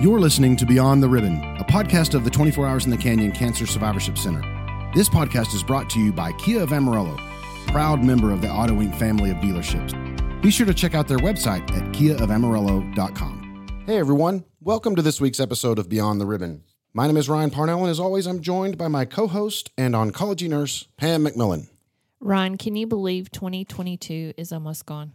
You're listening to Beyond the Ribbon, a podcast of the 24 Hours in the Canyon Cancer Survivorship Center. This podcast is brought to you by Kia of Amarillo, proud member of the Auto Inc. family of dealerships. Be sure to check out their website at kiaofamarillo.com. Hey everyone, welcome to this week's episode of Beyond the Ribbon. My name is Ryan Parnell, and as always, I'm joined by my co host and oncology nurse, Pam McMillan. Ron, can you believe 2022 is almost gone?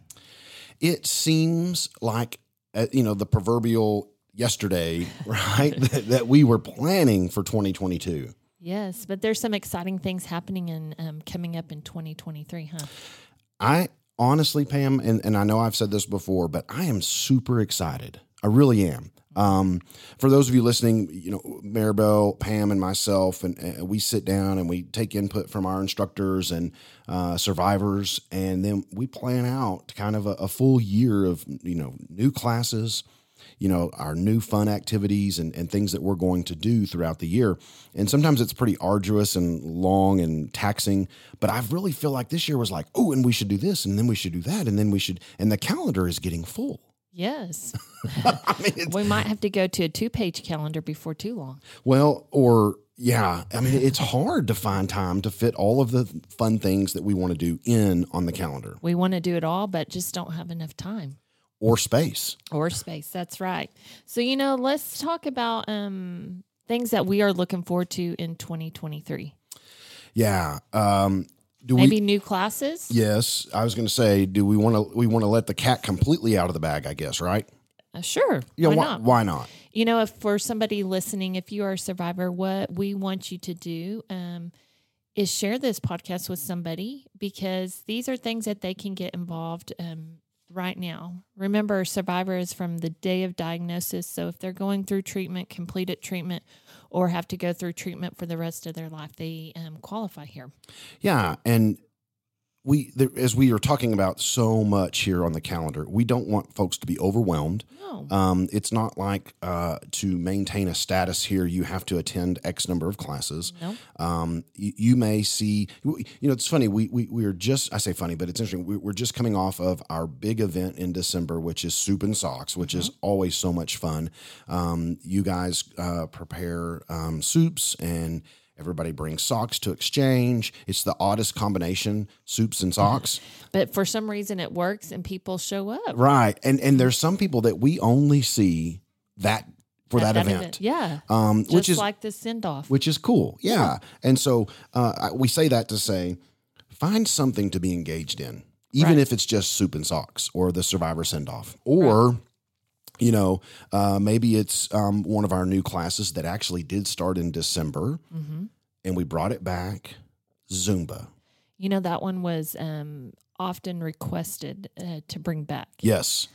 It seems like, uh, you know, the proverbial yesterday, right? that, that we were planning for 2022. Yes, but there's some exciting things happening and um, coming up in 2023, huh? I honestly, Pam, and, and I know I've said this before, but I am super excited. I really am. Um, for those of you listening, you know, Maribel, Pam, and myself, and, and we sit down and we take input from our instructors and uh, survivors, and then we plan out kind of a, a full year of you know new classes, you know, our new fun activities and, and things that we're going to do throughout the year. And sometimes it's pretty arduous and long and taxing. But I really feel like this year was like, oh, and we should do this, and then we should do that, and then we should, and the calendar is getting full. Yes. I mean, we might have to go to a two page calendar before too long. well, or yeah, I mean, it's hard to find time to fit all of the fun things that we want to do in on the calendar We want to do it all, but just don't have enough time or space. or space. That's right. So, you know, let's talk about um, things that we are looking forward to in 2023. Yeah. Um, do Maybe we? new classes. Yes, I was going to say, do we want to? We want to let the cat completely out of the bag, I guess, right? Uh, sure. Yeah. why why, not? why not? you know, if for somebody listening, if you are a survivor, what we want you to do um, is share this podcast with somebody because these are things that they can get involved um, right now. Remember, survivor is from the day of diagnosis. So if they're going through treatment, completed treatment, or have to go through treatment for the rest of their life, they um, qualify here. Yeah, and we, there, as we are talking about so much here on the calendar, we don't want folks to be overwhelmed. No. Um, it's not like uh, to maintain a status here, you have to attend X number of classes. No. Um, you, you may see, you know, it's funny. We, we, we are just, I say funny, but it's interesting. We, we're just coming off of our big event in December, which is Soup and Socks, which is always so much fun. Um, you guys uh, prepare um, soups and everybody brings socks to exchange. It's the oddest combination, soups and socks. But for some reason, it works and people show up. right. And, and there's some people that we only see that for at that, event. Yeah. Um, Just which is like the send off. which is cool. Yeah. And so uh, we say that to say, find something to be engaged in, even Right. if it's just soup and socks or the survivor send off, or you know, uh, maybe it's um, one of our new classes that actually did start in December, hmm and we brought it back. Zumba. You know, that one was um, often requested uh, to bring back. Yes.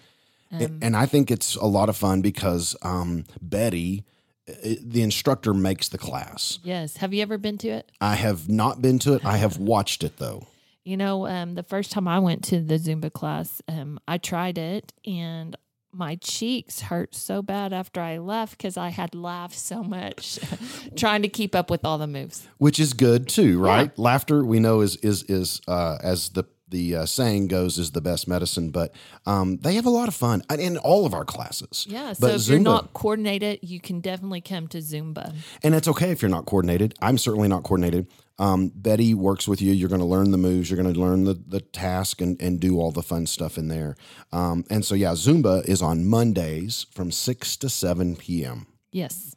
Um, and I think it's a lot of fun because um, Betty, uh, the instructor, makes the class. yes. Have you ever been to it? I have not been to it. I have watched it though. You know, um, the first time I went to the Zumba class, um, I tried it and my cheeks hurt so bad after I left because I had laughed so much trying to keep up with all the moves. which is good too, right? Laughter we know is is is uh, as the the uh, saying goes is the best medicine, but um, they have a lot of fun in all of our classes. Yeah. So But if you're not coordinated, you can definitely come to Zumba. and it's okay if you're not coordinated. I'm certainly not coordinated. Um, Betty works with you. You're going to learn the moves. You're going to learn the the task and and do all the fun stuff in there. Um, and so yeah, Zumba is on Mondays from six to seven p.m. Yes.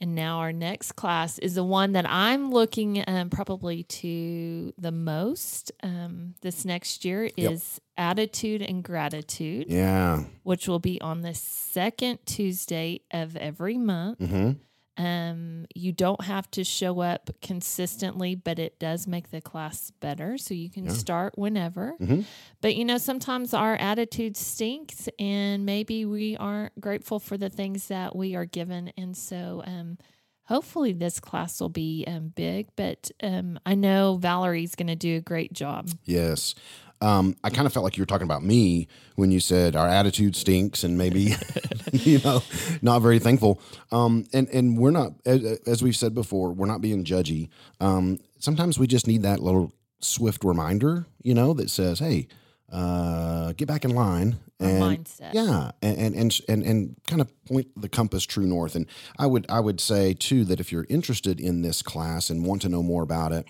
And now our next class is the one that I'm looking um, probably to the most um, this next year is attitude and gratitude, Yeah. which will be on the second Tuesday of every month. hmm Um, you don't have to show up consistently, but it does make the class better. So you can Yeah. start whenever. Mhm. But you know, sometimes our attitude stinks, and maybe we aren't grateful for the things that we are given. And so, um, hopefully, this class will be um, big. But um, I know Valerie's going to do a great job. Yes. Um, I kind of felt like you were talking about me when you said our attitude stinks and maybe, you know, not very thankful. Um, and, and we're not, as, as we've said before, we're not being judgy. Um, sometimes we just need that little swift reminder, you know, that says, hey, uh, get back in line and mindset. yeah, and and and and, and kind of point the compass true north. And I would I would say too that if you're interested in this class and want to know more about it,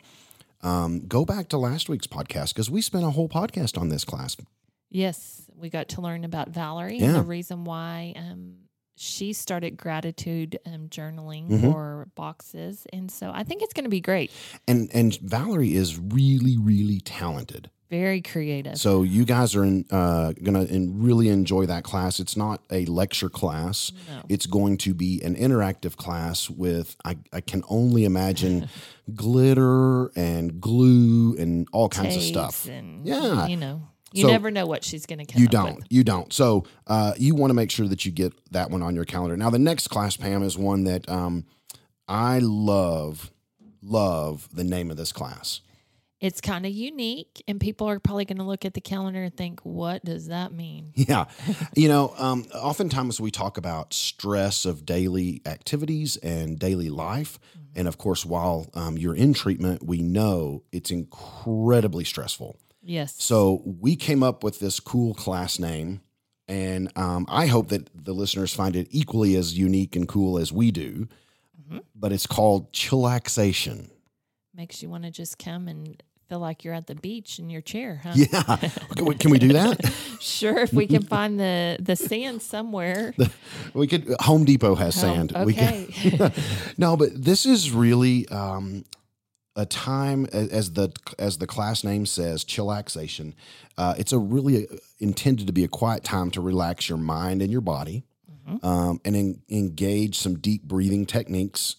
um, go back to last week's podcast because we spent a whole podcast on this class. Yes, we got to learn about Valerie Yeah. and the reason why um, she started gratitude um, journaling Mhm. for boxes, and so I think it's going to be great. And and Valerie is really really talented. Very creative. So you guys are in, uh, gonna in really enjoy that class. It's not a lecture class. no. It's going to be an interactive class with I, I can only imagine glitter and glue and all kinds of stuff. And, Yeah. you know, you So- never know what she's going to come. You don't. You don't. So uh, you want to make sure that you get that one on your calendar. Now the next class, Pam, is one that um, I love. Love the name of this class. It's kind of unique, and people are probably going to look at the calendar and think, "What does that mean?" Yeah. you know, um, oftentimes we talk about stress of daily activities and daily life. And of course, while um, you're in treatment, we know it's incredibly stressful. Yes. So we came up with this cool class name. And um, I hope that the listeners find it equally as unique and cool as we do. Mhm. But it's called chillaxation. makes you want to just come and feel like you're at the beach in your chair, huh? Yeah. Can we, can we do that? Sure, if we can find the the sand somewhere. We could. Home Depot has Oh, sand. We can, okay. no, but this is really um, a time as the as the class name says, chillaxation. Uh, it's a really intended to be a quiet time to relax your mind and your body, Mhm. um, and en- engage some deep breathing techniques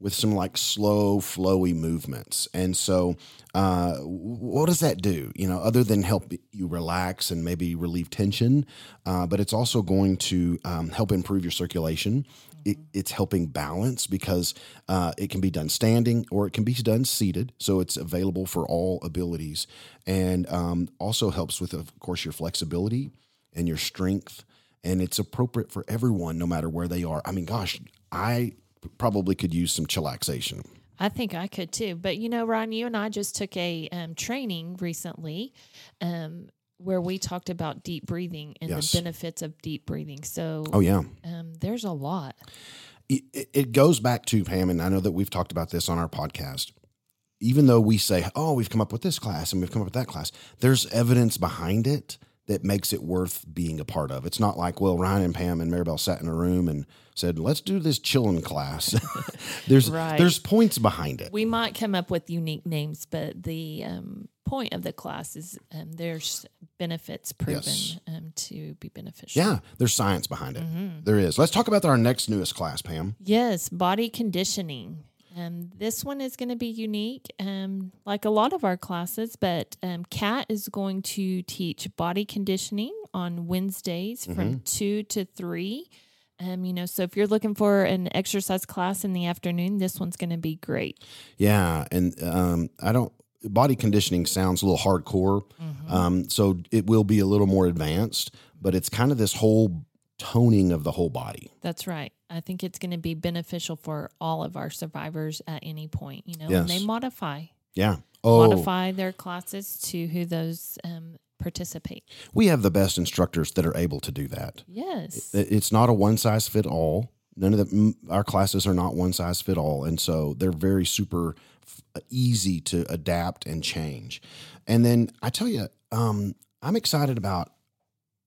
with some like slow, flowy movements. And so, uh, what does that do? You know, other than help you relax and maybe relieve tension, uh, but it's also going to um, help improve your circulation. It, it's helping balance because uh, it can be done standing or it can be done seated. So it's available for all abilities and um, also helps with, of course, your flexibility and your strength. And it's appropriate for everyone, no matter where they are. I mean, gosh, I probably could use some chillaxation. I think I could too. But you know, Ron, you and I just took a um, training recently um, where we talked about deep breathing and Yes. the benefits of deep breathing. So Oh, yeah. um, there's a lot. it, it- it goes back to Pam, and I know that we've talked about this on our podcast. Even though we say, "Oh, we've come up with this class and we've come up with that class," there's evidence behind it that makes it worth being a part of. It's not like, well, Ryan and Pam and Maribel sat in a room and said, "Let's do this chilling class." there's Right. there's points behind it. We might come up with unique names, but the um, point of the class is um, there's benefits proven Yes. um, to be beneficial. yeah, there's science behind it. Mm-hmm. There is. Let's talk about our next newest class, Pam. Yes, body conditioning. Um, this one is going to be unique, um, like a lot of our classes. But um, Kat is going to teach body conditioning on Wednesdays from two to three. Um, you know, so if you're looking for an exercise class in the afternoon, this one's going to be great. Yeah, and um, I don't. Body conditioning sounds a little hardcore, um, so it will be a little more advanced. But it's kind of this whole toning of the whole body. That's right. I think it's going to be beneficial for all of our survivors at any point. You know, and they modify Yeah. Oh, modify their classes to who those um, participate. we have the best instructors that are able to do that. Yes. It- It's not a one size fit all. None of the our classes are not one size fit all, and so they're very super f- easy to adapt and change. And then I tell you, um, I'm excited about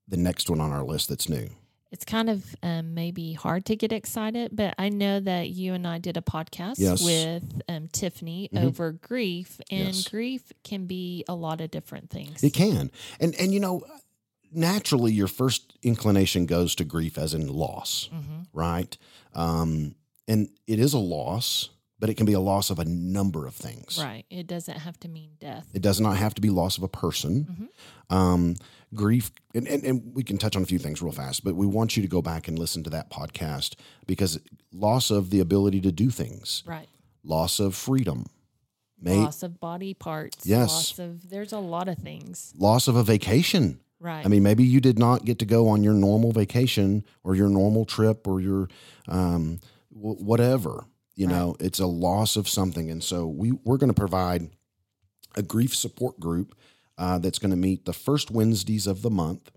the next one on our list that's new. It's kind of um, maybe hard to get excited, but I know that you and I did a podcast Yes. with um, Tiffany Mhm. over grief, and Yes. grief can be a lot of different things. It can. And and you know, naturally your first inclination goes to grief as in loss, hmm right? Um, and it is a loss, but it can be a loss of a number of things. Right. It doesn't have to mean death. It does not have to be loss of a person. Um, grief, and, and, and we can touch on a few things real fast, but we want you to go back and listen to that podcast because loss of the ability to do things, Right. loss of freedom, may, loss of body parts. Yes. Loss of, there's a lot of things. loss of a vacation. Right. I mean, maybe you did not get to go on your normal vacation or your normal trip or your um, w- whatever. You Right. know, it's a loss of something, and so we we're going to provide a grief support group uh, that's going to meet the first Wednesdays of the month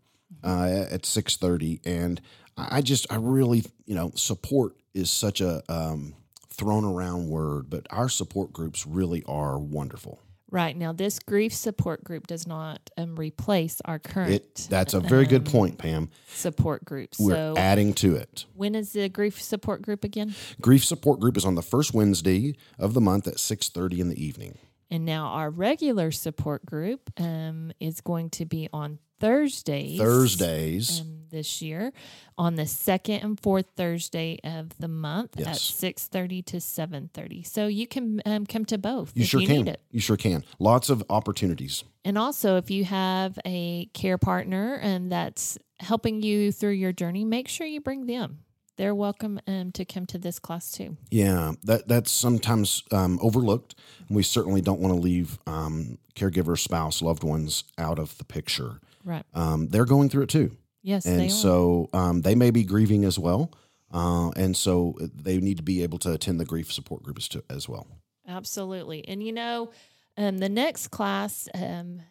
uh, at six thirty. And I just, I really, you know, support is such a um, thrown around word, but our support groups really are wonderful. Right now, this grief support group does not um, replace our current It that's a very good point, Pam. support group. We're So, adding to it. when is the grief support group again? Grief support group is on the first Wednesday of the month at six thirty in the evening. And now our regular support group um, is going to be on Thursdays. Thursdays. um, this year on the second and fourth Thursday of the month at Yes. six thirty to seven thirty. So you can um, come to both You sure you can. need it. You sure can. Lots of opportunities. And also, if you have a care partner and that's helping you through your journey, make sure you bring them. They're welcome um, to come to this class too. Yeah, that that's sometimes um, overlooked. We certainly don't want to leave um, caregiver, spouse, loved ones out of the picture. Right. Um, they're going through it too, Yes, they and so um, they may be grieving as well, uh, and so they need to be able to attend the grief support groups too, as well. Absolutely. And you know, um, the next class, um,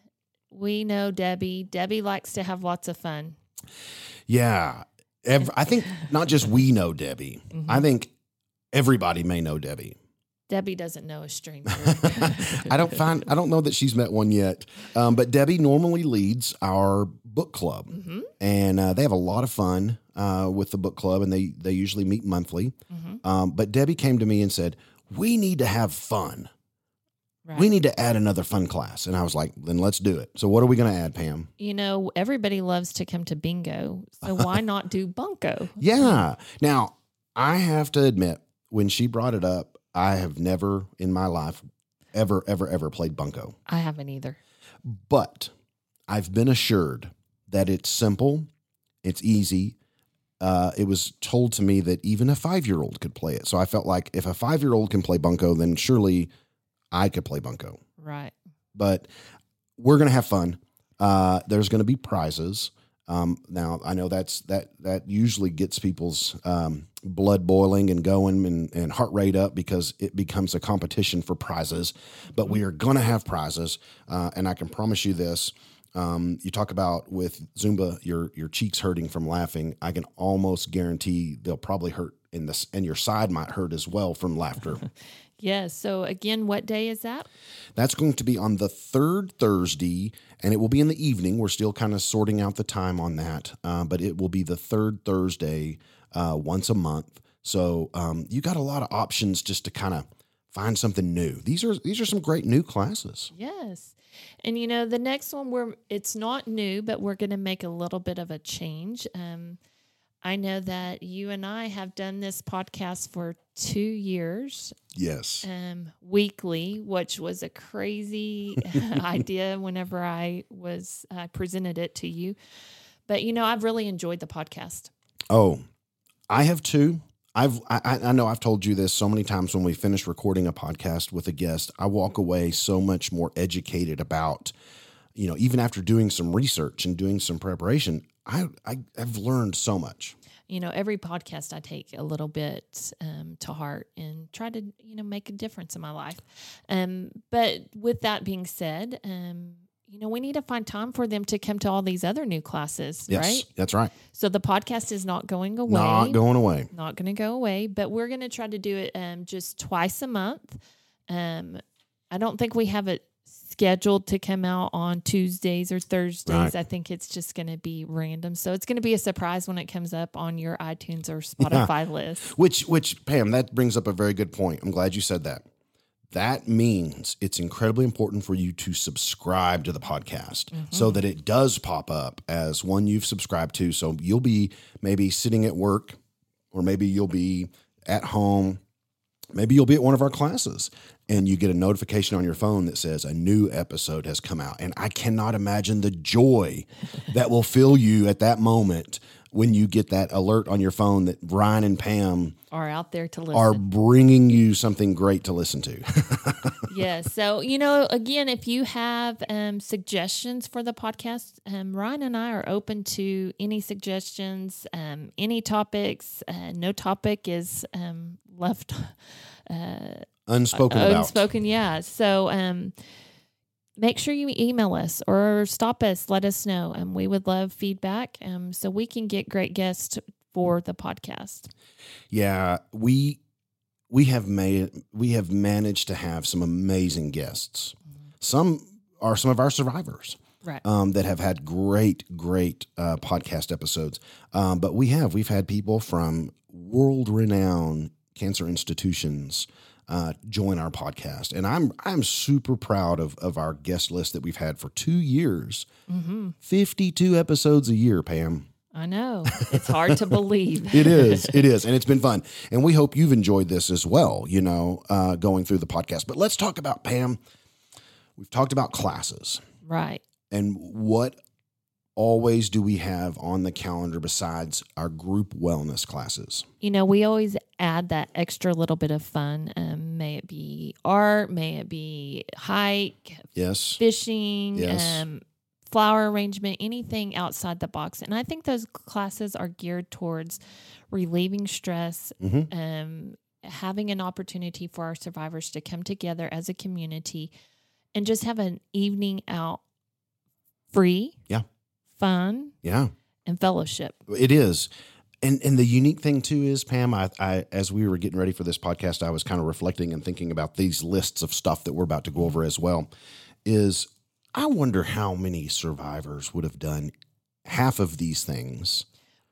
we know Debbie. Debbie likes to have lots of fun. Yeah, ev- I think not just we know Debbie. Mm-hmm. I think everybody may know Debbie. Debbie doesn't know a stranger. I don't find I don't know that she's met one yet, um, but Debbie normally leads our book club, Mhm. and uh, they have a lot of fun uh, with the book club, and they they usually meet monthly. Mhm. Um, but Debbie came to me and said, "We need to have fun. Right. We need to add another fun class." And I was like, "Then let's do it." So what are we going to add, Pam? you know, everybody loves to come to bingo. So why not do bunko? Yeah. Now I have to admit, when she brought it up, I have never in my life ever ever ever played bunco. I haven't either. but I've been assured that it's simple, it's easy. Uh, it was told to me that even a five year old could play it. So I felt like if a five year old can play Bunko, then surely I could play Bunko. Right. But we're going to have fun. Uh, there's going to be prizes. Um, now I know that's that that usually gets people's um, blood boiling and going and, and heart rate up because it becomes a competition for prizes. But we are going to have prizes, uh, and I can promise you this: um, you talk about with Zumba, your your cheeks hurting from laughing. I can almost guarantee they'll probably hurt in this, and your side might hurt as well from laughter. Yes. So again, what day is that? That's going to be on the third Thursday, and it will be in the evening. We're still kind of sorting out the time on that, uh, but it will be the third Thursday uh, once a month. So um, you got a lot of options just to kind of find something new. These are these are some great new classes. Yes. And you know, the next one we're it's not new, but we're going to make a little bit of a change. Um I know that you and I have done this podcast for 2 years Yes. um weekly, which was a crazy idea whenever I was I presented it to you. But you know, I've really enjoyed the podcast. Oh, I have too. I've I I know I've told you this so many times when we finish recording a podcast with a guest, I walk away so much more educated about, you know, even after doing some research and doing some preparation, I, I I've learned so much. you know every podcast i take a little bit um, to heart and try to you know make a difference in my life um, but with that being said um, you know we need to find time for them to come to all these other new classes Yes, right that's right. so the podcast is not going away Not going away. not going to go away but we're going to try to do it um, just twice a month um, i don't think we have it scheduled to come out on tuesdays or thursdays Right. i think it's just going to be random so it's going to be a surprise when it comes up on your itunes or spotify list Which which Pam, that brings up a very good point. I'm glad you said that. That means it's incredibly important for you to subscribe to the podcast mm-hmm. so that it does pop up as one you've subscribed to. So you'll be maybe sitting at work or maybe you'll be at home. Maybe you'll be at one of our classes and you get a notification on your phone that says a new episode has come out. And I cannot imagine the joy that will fill you at that moment when you get that alert on your phone that Ryan and Pam are out there to listen are bringing you something great to listen to. yeah. So, you know, again, if you have um, suggestions for the podcast, um, Ryan and I are open to any suggestions, um, any topics. Uh, no topic is um, left Unspoken about. unspoken. Yeah. So, um, make sure you email us or stop us. Let us know. Um, we would love feedback um, so we can get great guests for the podcast. Yeah, we we have made we have managed to have some amazing guests. Some are some of our survivors Right. um, that have had great, great uh, podcast episodes. Um, but we have we've had people from world renowned cancer institutions uh, join our podcast, and I'm I'm super proud of of our guest list that we've had for two years, hmm fifty two episodes a year, Pam. I know. It's hard to believe. It is. It is. And it's been fun. And we hope you've enjoyed this as well, you know, uh, going through the podcast. But let's talk about, Pam, we've talked about classes right. and what always do we have on the calendar besides our group wellness classes? You know, we always add that extra little bit of fun. Um, may it be art, may it be hike, Yes. fishing, Yes. um, flower arrangement, anything outside the box. And I think those classes are geared towards relieving stress, Mhm. um, having an opportunity for our survivors to come together as a community and just have an evening out free, Yeah. Fun, Yeah. and fellowship. It is. And and the unique thing too is Pam, I, I as we were getting ready for this podcast, I was kind of reflecting and thinking about these lists of stuff that we're about to go over as well. Is I wonder how many survivors would have done half of these things.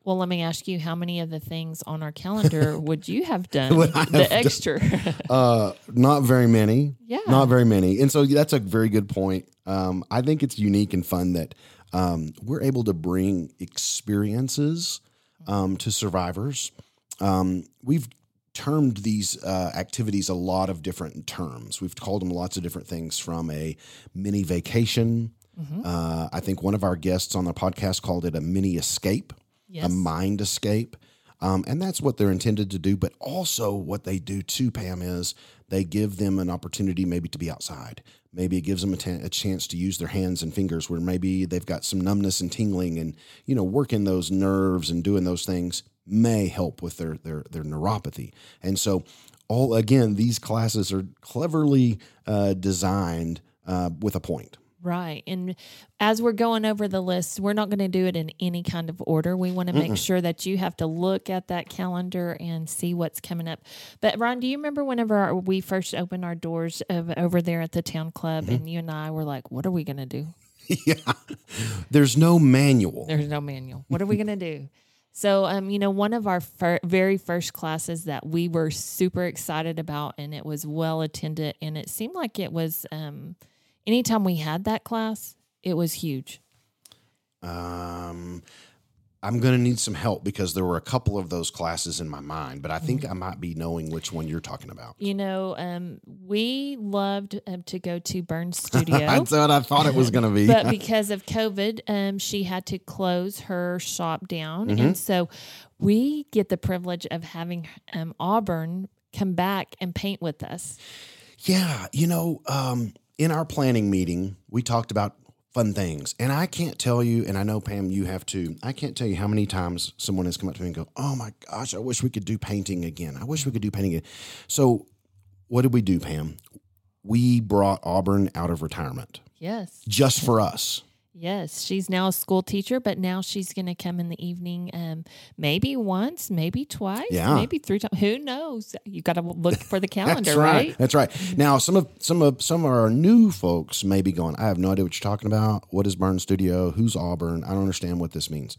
Well, let me ask you, how many of the things on our calendar would you have done? I have the done? extra. Uh, not very many. yeah. Not very many. And so that's a very good point. Um, I think it's unique and fun that um, we're able to bring experiences um, to survivors. Um, we've termed these uh, activities a lot of different terms. We've called them lots of different things from a mini vacation. Mhm. Uh, I think one of our guests on the podcast called it a mini escape yes. a mind escape. Um, and that's what they're intended to do. But also, what they do too, Pam, is they give them an opportunity maybe to be outside. Maybe it gives them a, chance to use their hands and fingers where maybe they've got some numbness and tingling and, you know, working those nerves and doing those things may help with their, their, their neuropathy. And so, all again, these classes are cleverly uh, designed uh, with a point. Right. And as we're going over the list, we're not going to do it in any kind of order. We want to make sure that you have to look at that calendar and see what's coming up. But Ron, do you remember whenever our, we first opened our doors of, over there at the town club and you and I were like, what are we going to do? yeah. There's no manual. There's no manual. What are we going to do? So, um, you know, one of our fir- very first classes that we were super excited about, and it was well attended, and it seemed like it was, um, anytime we had that class, it was huge. Um, I'm going to need some help because there were a couple of those classes in my mind, but I think Mm-hmm. I might be knowing which one you're talking about. You know, um, we loved um, to go to Burns Studio. That's what I thought it was going to be. but because of COVID, um, she had to close her shop down. Mhm. And so we get the privilege of having um, Auburn come back and paint with us. yeah, you know, um, in our planning meeting, we talked about fun things, and I can't tell you, and I know Pam, you have too. I can't tell you how many times someone has come up to me and go, "Oh my gosh, I wish we could do painting again. I wish we could do painting again." So, what did we do, Pam? We brought Auburn out of retirement Yes. just for us. Yes. She's now a school teacher, but now she's going to come in the evening, um, maybe once, maybe twice, Yeah. maybe three times. Who knows? You got to look for the calendar, That's right? That's right. Now, some of some of some of our new folks may be going. I have no idea what you're talking about. What is Burn Studio? Who's Auburn? I don't understand what this means.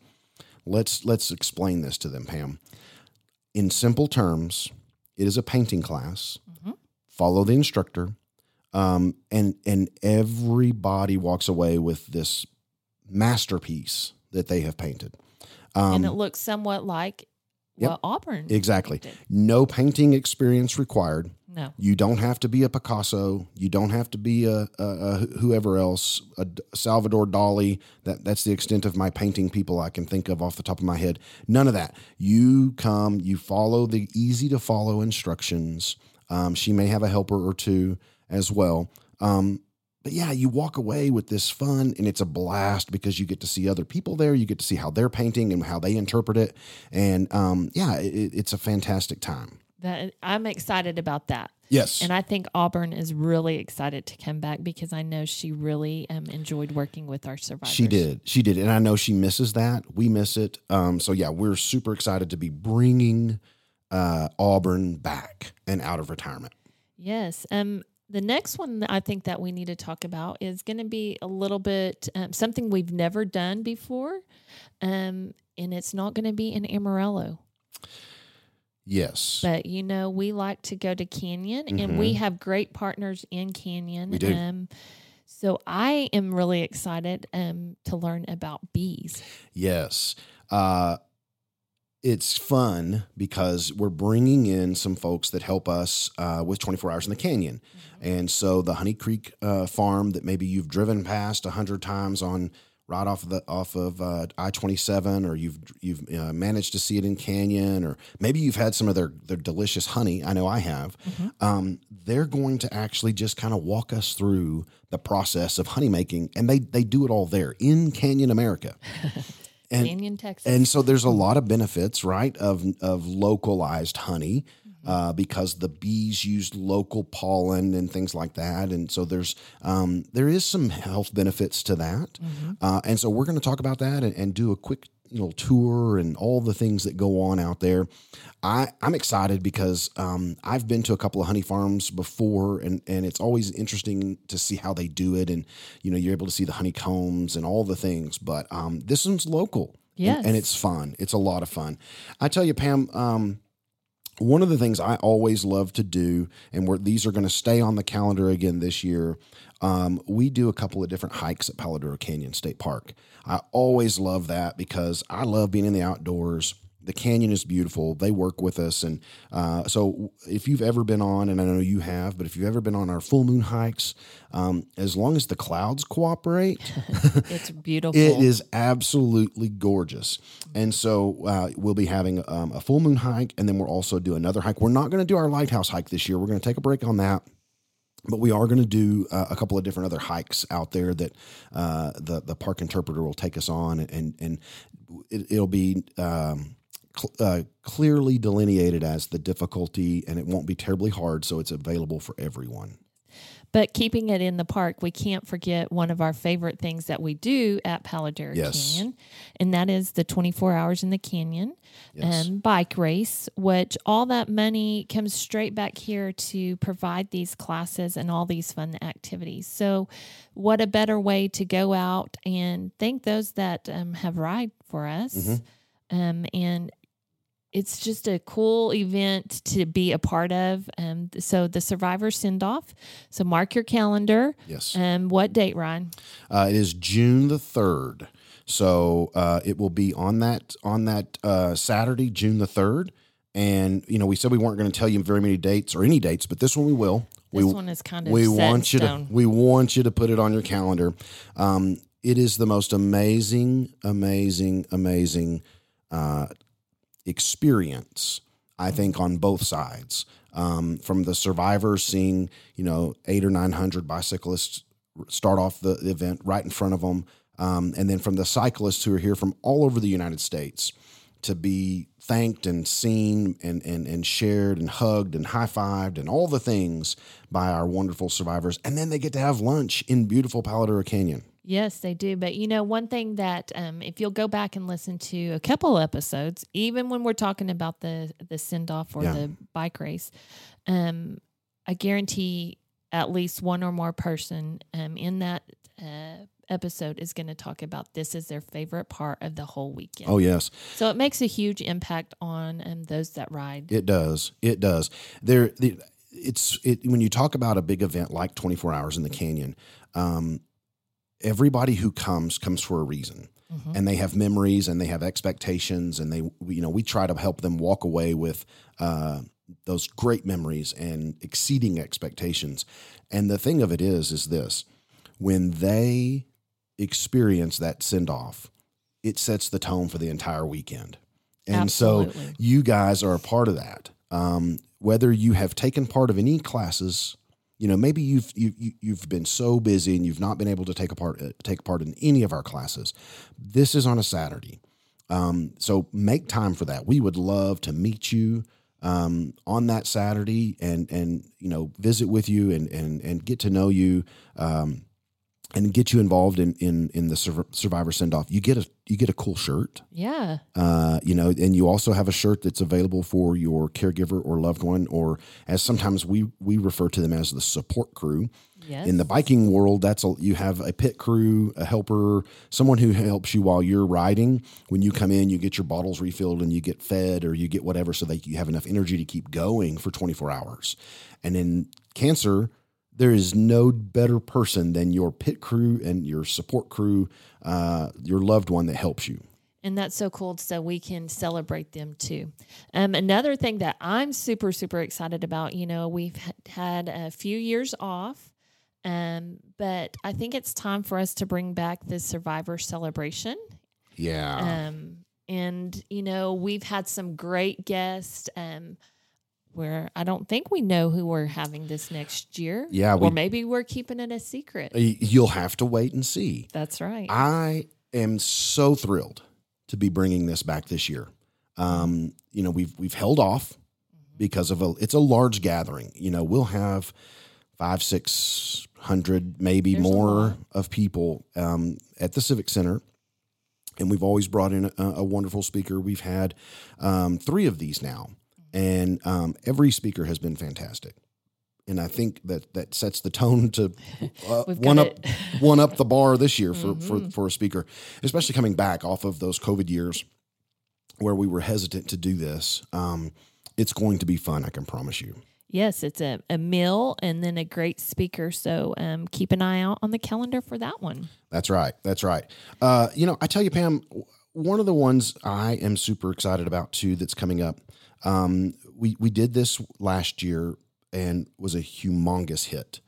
Let's let's explain this to them, Pam. In simple terms, it is a painting class. Mhm. Follow the instructor, um, and and everybody walks away with this masterpiece that they have painted. Um, and it looks somewhat like Yep. what Auburn. exactly. painted. No painting experience required. No. You don't have to be a Picasso. You don't have to be a, a, a whoever else, a Salvador Dali. That that's the extent of my painting people I can think of off the top of my head. None of that. You come, you follow the easy to follow instructions. Um, she may have a helper or two as well. Um, but yeah, you walk away with this fun and it's a blast because you get to see other people there. You get to see how they're painting and how they interpret it. And um, yeah, it, it's a fantastic time. that I'm excited about that. Yes. And I think Auburn is really excited to come back because I know she really um, enjoyed working with our survivors. She did. She did. And I know she misses that. We miss it. Um, so, yeah, we're super excited to be bringing uh, Auburn back and out of retirement. Yes. Um, the next one I think that we need to talk about is going to be a little bit um, something we've never done before, um, and it's not going to be in Amarillo. Yes. But you know, we like to go to Canyon, and we have great partners in Canyon. Mm-hmm. We do. Um, so I am really excited um, to learn about bees. Yes. Uh, it's fun because we're bringing in some folks that help us uh, with 24 Hours in the Canyon. And so the Honey Creek uh, farm that maybe you've driven past a hundred times on right off of the off of uh, I twenty seven, or you've you've uh, managed to see it in Canyon, or maybe you've had some of their their delicious honey. I know I have. Um, they're going to actually just kind of walk us through the process of honey making, and they they do it all there in Canyon, America. And- Canyon, Texas. And so there's a lot of benefits, right, of of localized honey. Uh, because the bees use local pollen and things like that, and so there's um, there is some health benefits to that, uh, and so we're going to talk about that and, and do a quick you know tour and all the things that go on out there. I I'm excited because um, I've been to a couple of honey farms before, and and it's always interesting to see how they do it, and you know you're able to see the honeycombs and all the things, but um, this one's local. and- Yes. and, it's fun. It's a lot of fun. I tell you, Pam. Um, one of the things I always love to do, and where these are going to stay on the calendar again this year, um, we do a couple of different hikes at Palo Duro Canyon State Park. I always love that because I love being in the outdoors. The canyon is beautiful. They work with us, and uh, so if you've ever been on, and I know you have, but if you've ever been on our full moon hikes, um, as long as the clouds cooperate, it's beautiful. it is absolutely gorgeous. And so uh, we'll be having um, a full moon hike, and then we'll also do another hike. We're not going to do our lighthouse hike this year. We're going to take a break on that. But we are going to do uh, a couple of different other hikes out there that uh, the the park interpreter will take us on, and and it, it'll be um, uh, clearly delineated as the difficulty, and it won't be terribly hard, so it's available for everyone. But keeping it in the park, we can't forget one of our favorite things that we do at Palo Yes. Canyon, and that is the 24 Hours in the Canyon Yes. um, bike race, which all that money comes straight back here to provide these classes and all these fun activities. So, what a better way to go out and thank those that um, have ride for us. Mm-hmm. Um, and it's just a cool event to be a part of. Um, so the survivor send off. So mark your calendar. Yes. Um, what date, Ryan? Uh, it is June the third, so uh, it will be on that on that uh, Saturday, June the third. And you know, we said we weren't going to tell you very many dates or any dates, but this one we will. This we one is kind of we want you to we want you to put it on your calendar. Um, it is the most amazing, amazing, amazing uh, experience. I think on both sides, um, from the survivors seeing you know eight or nine hundred bicyclists start off the event right in front of them, um, and then from the cyclists who are here from all over the United States to be thanked and seen and, and, and shared and hugged and high fived and all the things by our wonderful survivors. And then they get to have lunch in beautiful Palo Duro Canyon. Yes, they do. But you know, one thing that um, if you'll go back and listen to a couple episodes, even when we're talking about the the send off or Yeah. the bike race, um, I guarantee at least one or more person um, in that uh, episode is going to talk about this is their favorite part of the whole weekend. Oh, yes. So it makes a huge impact on um, those that ride. It does. It does. There, the, it's it when you talk about a big event like 24 Hours in the Canyon. Um, everybody who comes comes for a reason, and they have memories and they have expectations, and they you know we try to help them walk away with uh, those great memories and exceeding expectations. And the thing of it is, is this: when they experience that send off, it sets the tone for the entire weekend. And so you guys are a part of that. Um, whether you have taken part of any classes, you know, maybe you've you, you, you've been so busy and you've not been able to take a part uh, take part in any of our classes. This is on a Saturday, um, so make time for that. We would love to meet you. um, on that Saturday and and you know visit with you and and and get to know you. Um, and get you involved in in in the survivor send off. You get a you get a cool shirt, Yeah. uh, you know, and you also have a shirt that's available for your caregiver or loved one, or as sometimes we we refer to them as the support crew. Yes. In the biking world, that's a, you have a pit crew, a helper, someone who helps you while you're riding. When you come in, you get your bottles refilled and you get fed or you get whatever so that you have enough energy to keep going for 24 hours. And in cancer, there is no better person than your pit crew and your support crew, uh, your loved one that helps you. And that's so cool. So we can celebrate them too. Um, another thing that I'm super, super excited about, you know, we've had a few years off, um, but I think it's time for us to bring back the Survivor celebration. Yeah. Um, and, you know, we've had some great guests. Um, where I don't think we know who we're having this next year. Yeah, Or maybe we're keeping it a secret. You'll have to wait and see. That's right. I am so thrilled to be bringing this back this year. Um, you know, we've we've held off because of a it's a large gathering. You know, we'll have five, six hundred, maybe There's more of people um, at the Civic Center. And we've always brought in a, a wonderful speaker. We've had um, three of these now, and um, every speaker has been fantastic. And I think that that sets the tone to uh, one up one up the bar this year for, for Mhm. for a speaker, especially coming back off of those COVID years where we were hesitant to do this. Um, it's going to be fun, I can promise you. Yes, it's a, a meal and then a great speaker. So um, keep an eye out on the calendar for that one. That's right. That's right. Uh, you know, I tell you, Pam, one of the ones I am super excited about too that's coming up. Um, we we did this last year and was a humongous hit,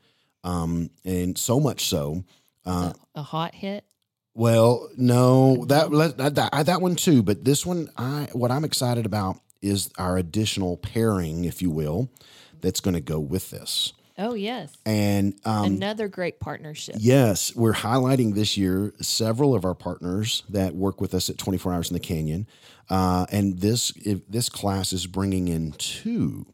um, and so much so. Uh, a hot hit. Well, no, that that, that that one too, but this one, I what I'm excited about is our additional pairing, if you will, that's going to go with this. Oh, yes. And um, Another great partnership. yes, we're highlighting this year several of our partners that work with us at 24 Hours in the Canyon, uh, and this if, this class is bringing in two.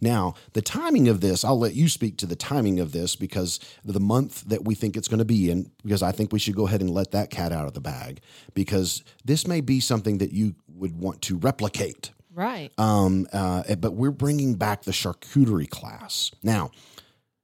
Now, the timing of this, I'll let you speak to the timing of this because the month that we think it's going to be in, because I think we should go ahead and let that cat out of the bag because this may be something that you would want to replicate. Right. Um, uh, but we're bringing back the charcuterie class. Now,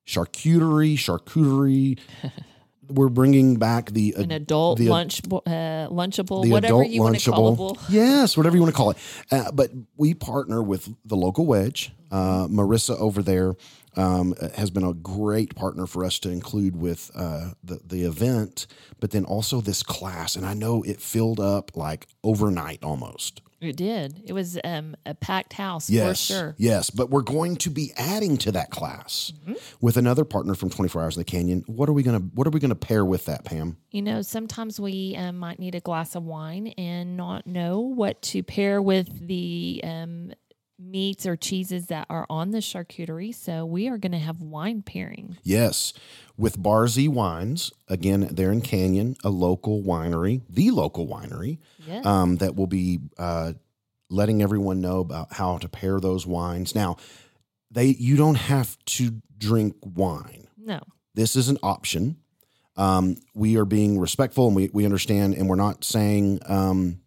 charcuterie, charcuterie, we're bringing back the An adult the- lunch, uh, lunchable, whatever you want to call it. Yes, whatever you want to call it. Uh, but we partner with the local wedge. Uh, Marissa over there um, has been a great partner for us to include with uh, the the event, but then also this class. And I know it filled up like overnight almost. It did. It was um, a packed house Yes, for sure. yes. But we're going to be adding to that class Mm-hmm. with another partner from Twenty Four Hours in the Canyon. What are we gonna What are we gonna pair with that, Pam? You know, sometimes we um, might need a glass of wine and not know what to pair with the um, meats or cheeses that are on the charcuterie. So we are going to have wine pairing. Yes, with Bar Z Wines. Again, they're in Canyon, a local winery, the local winery Yes. um, that will be uh, letting everyone know about how to pair those wines. Now, they you don't have to drink wine. no. This is an option. Um, we are being respectful and we, we understand, and we're not saying, um,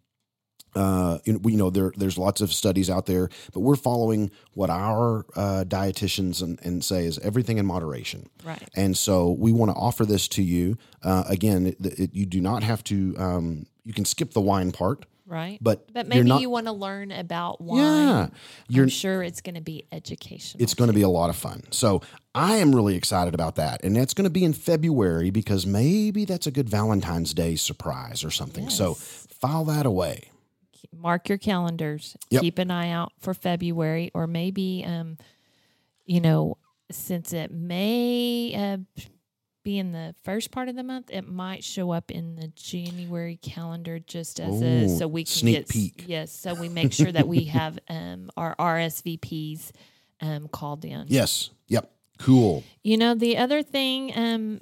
uh, you know, there, there's lots of studies out there, but we're following what our uh, dietitians and, and say is everything in moderation. Right. And so we want to offer this to you. Uh, again, it, it, you do not have to, um, you can skip the wine part, Right. but, But maybe not, you want to learn about wine. yeah, you're, I'm sure it's going to be educational. it's going to be a lot of fun. So I am really excited about that. And that's going to be in February because maybe that's a good Valentine's Day surprise or something. So file that away. Mark your calendars. Yep. Keep an eye out for February, or maybe, um, you know, since it may uh, be in the first part of the month, it might show up in the January calendar just as a so we can sneak get peek. Yes, so we make sure that we have um, our RSVPs um, called in. Yes. Yep. Cool. You know, the other thing um,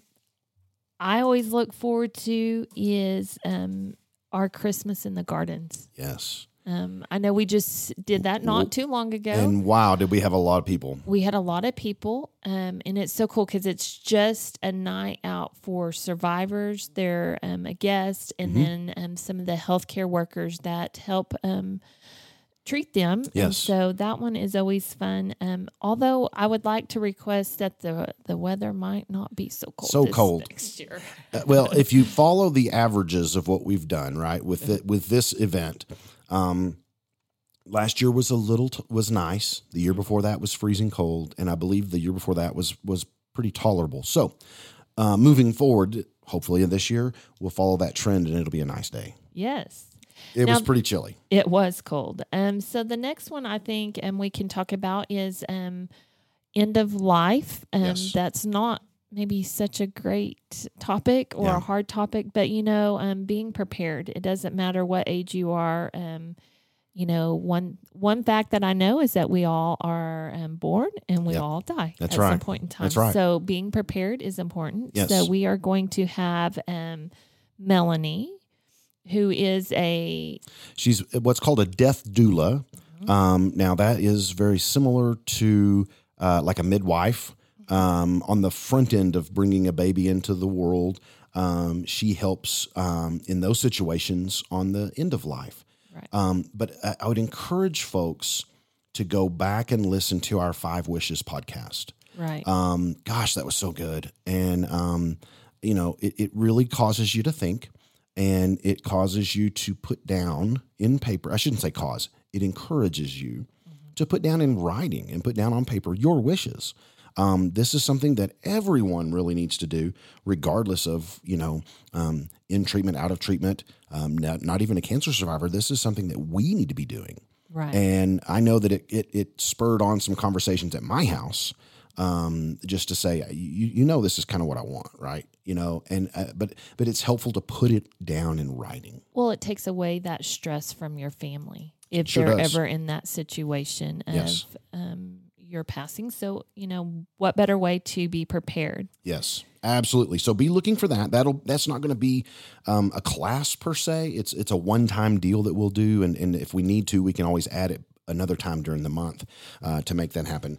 I always look forward to is um, our Christmas in the gardens. Yes. Um, I know we just did that not too long ago. And wow, did we have a lot of people? we had a lot of people, um, and it's so cool because it's just a night out for survivors. They're um, a guest, and Mm-hmm. then um, some of the healthcare workers that help um, treat them. And Yes. so that one is always fun. Um, although I would like to request that the the weather might not be so cold. So this cold. next year. Uh, well, if you follow the averages of what we've done, right, with it, with this event, um, last year was a little t- was nice. The year before that was freezing cold, and I believe the year before that was was pretty tolerable. So, uh, moving forward, hopefully this year we'll follow that trend, and it'll be a nice day. Yes. It Now- was pretty chilly. It was cold. Um, so the next one I think, and we can talk about is um, end of life. Um, Yes. That's not maybe such a great topic or Yeah. a hard topic, but you know, um, being prepared. It doesn't matter what age you are. Um, you know, one one fact that I know is that we all are um, born and we Yep. all die That's at some right. point in time. That's right. So being prepared is important. Yes. So we are going to have um, Melanie, who is a She's what's called a death doula. Um, now that is very similar to uh, like a midwife. Um, on the front end of bringing a baby into the world, um, she helps um, in those situations on the end of life. Right. Um, but I, I would encourage folks to go back and listen to our Five Wishes podcast. right. Um, gosh, that was so good. And, um, you know, it, it really causes you to think and it causes you to put down in paper. I shouldn't say cause, it encourages you to put down in writing and put down on paper your wishes. Um, this is something that everyone really needs to do, regardless of, you know, um, in treatment, out of treatment, um, not, not even a cancer survivor. This is something that we need to be doing. right. And I know that it, it, it spurred on some conversations at my house um, just to say, you, you know, this is kind of what I want, right? You know, and uh, but but it's helpful to put it down in writing. Well, it takes away that stress from your family if Sure they're does. ever in that situation of Yes. um, your passing. So, you know, what better way to be prepared? Yes, absolutely. So be looking for that. That'll that's not going to be um, a class per se. It's it's a one time deal that we'll do, and and if we need to, we can always add it another time during the month uh, to make that happen.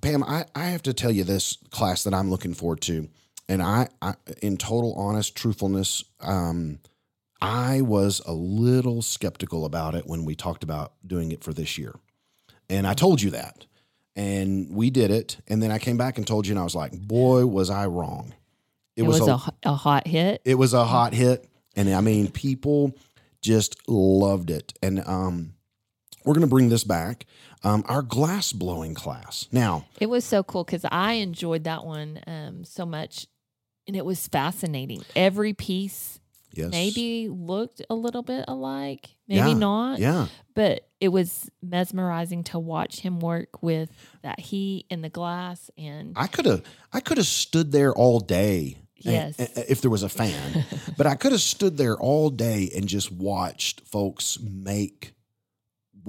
Pam, I, I have to tell you this class that I'm looking forward to, and I, I in total honest truthfulness, um, I was a little skeptical about it when we talked about doing it for this year, and I told you that and we did it. And then I came back and told you, and I was like, boy, was I wrong. It, was, a a hot hit. it was a hot hit, and I mean, people just loved it. And um, we're gonna bring this back. Um, our glass blowing class. Now, It was so cool because I enjoyed that one um, so much. And it was fascinating. Every piece yes, maybe looked a little bit alike, maybe Yeah, not. yeah, But it was mesmerizing to watch him work with that heat and the glass. And I could have, I could have stood there all day. and- Yes. and- if there was a fan, but I could have stood there all day and just watched folks make